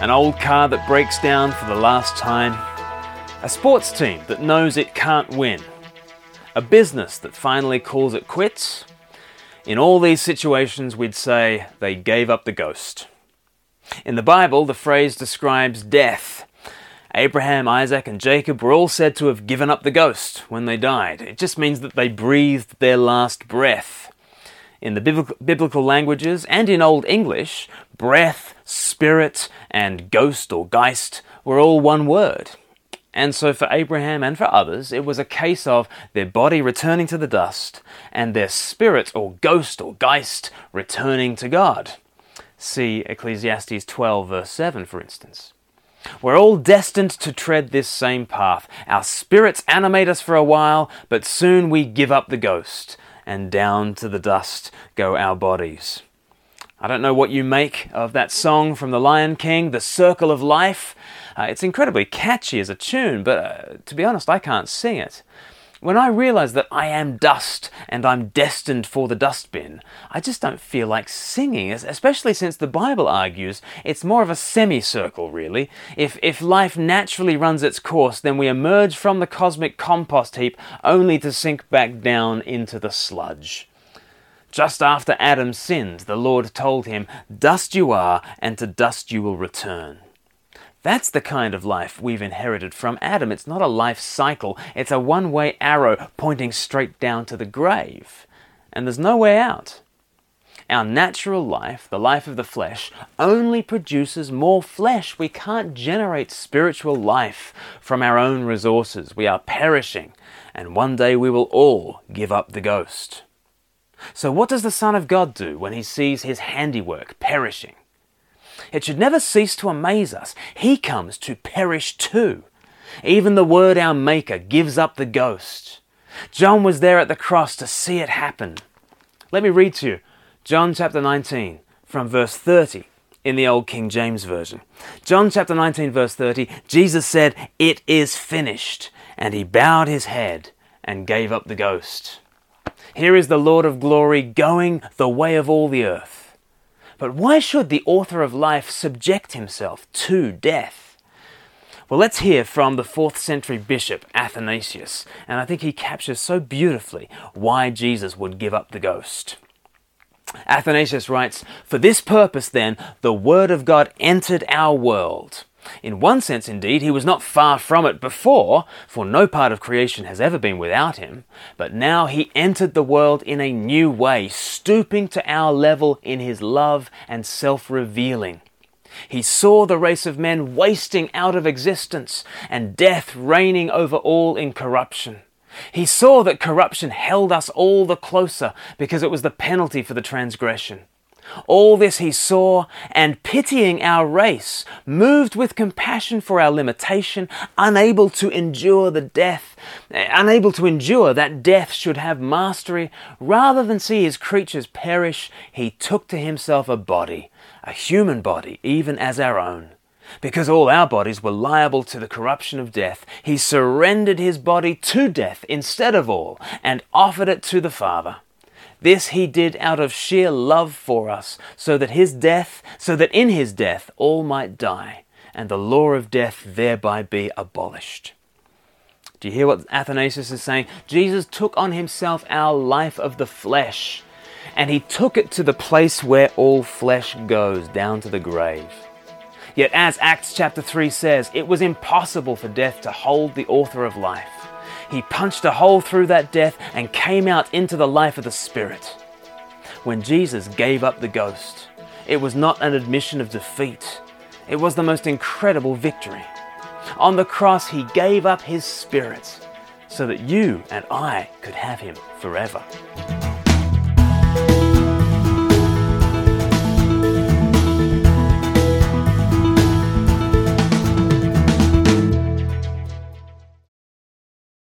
an old car that breaks down for the last time, a sports team that knows it can't win, a business that finally calls it quits. In all these situations, we'd say they gave up the ghost. In the Bible, the phrase describes death. Abraham, Isaac, and Jacob were all said to have given up the ghost when they died. It just means that they breathed their last breath. In the biblical languages and in Old English, breath, spirit, and ghost or geist were all one word. And so for Abraham and for others, it was a case of their body returning to the dust and their spirit or ghost or geist returning to God. See Ecclesiastes 12, verse 7, for instance. We're all destined to tread this same path. Our spirits animate us for a while, but soon we give up the ghost, and down to the dust go our bodies. I don't know what you make of that song from The Lion King, The Circle of Life. Uh, it's incredibly catchy as a tune, but uh, to be honest, I can't sing it. When I realize that I am dust and I'm destined for the dustbin, I just don't feel like singing, especially since the Bible argues it's more of a semicircle, really. If, if life naturally runs its course, then we emerge from the cosmic compost heap only to sink back down into the sludge. Just after Adam sinned, the Lord told him, Dust you are, and to dust you will return. That's the kind of life we've inherited from Adam. It's not a life cycle, it's a one way arrow pointing straight down to the grave. And there's no way out. Our natural life, the life of the flesh, only produces more flesh. We can't generate spiritual life from our own resources. We are perishing, and one day we will all give up the ghost. So, what does the Son of God do when he sees his handiwork perishing? It should never cease to amaze us. He comes to perish too. Even the Word, our Maker, gives up the ghost. John was there at the cross to see it happen. Let me read to you John chapter 19 from verse 30 in the Old King James Version. John chapter 19, verse 30 Jesus said, It is finished. And he bowed his head and gave up the ghost. Here is the Lord of glory going the way of all the earth. But why should the author of life subject himself to death? Well, let's hear from the 4th century bishop Athanasius, and I think he captures so beautifully why Jesus would give up the ghost. Athanasius writes, For this purpose, then, the Word of God entered our world in one sense, indeed, he was not far from it before, for no part of creation has ever been without him, but now he entered the world in a new way, stooping to our level in his love and self revealing. He saw the race of men wasting out of existence and death reigning over all in corruption. He saw that corruption held us all the closer because it was the penalty for the transgression. All this he saw, and pitying our race, moved with compassion for our limitation, unable to endure the death, unable to endure that death should have mastery, rather than see his creatures perish, he took to himself a body, a human body, even as our own. Because all our bodies were liable to the corruption of death, he surrendered his body to death instead of all, and offered it to the Father. This he did out of sheer love for us, so that his death, so that in his death all might die, and the law of death thereby be abolished. Do you hear what Athanasius is saying? Jesus took on himself our life of the flesh, and he took it to the place where all flesh goes, down to the grave. Yet, as Acts chapter 3 says, it was impossible for death to hold the author of life. He punched a hole through that death and came out into the life of the Spirit. When Jesus gave up the ghost, it was not an admission of defeat, it was the most incredible victory. On the cross, He gave up His Spirit so that you and I could have Him forever.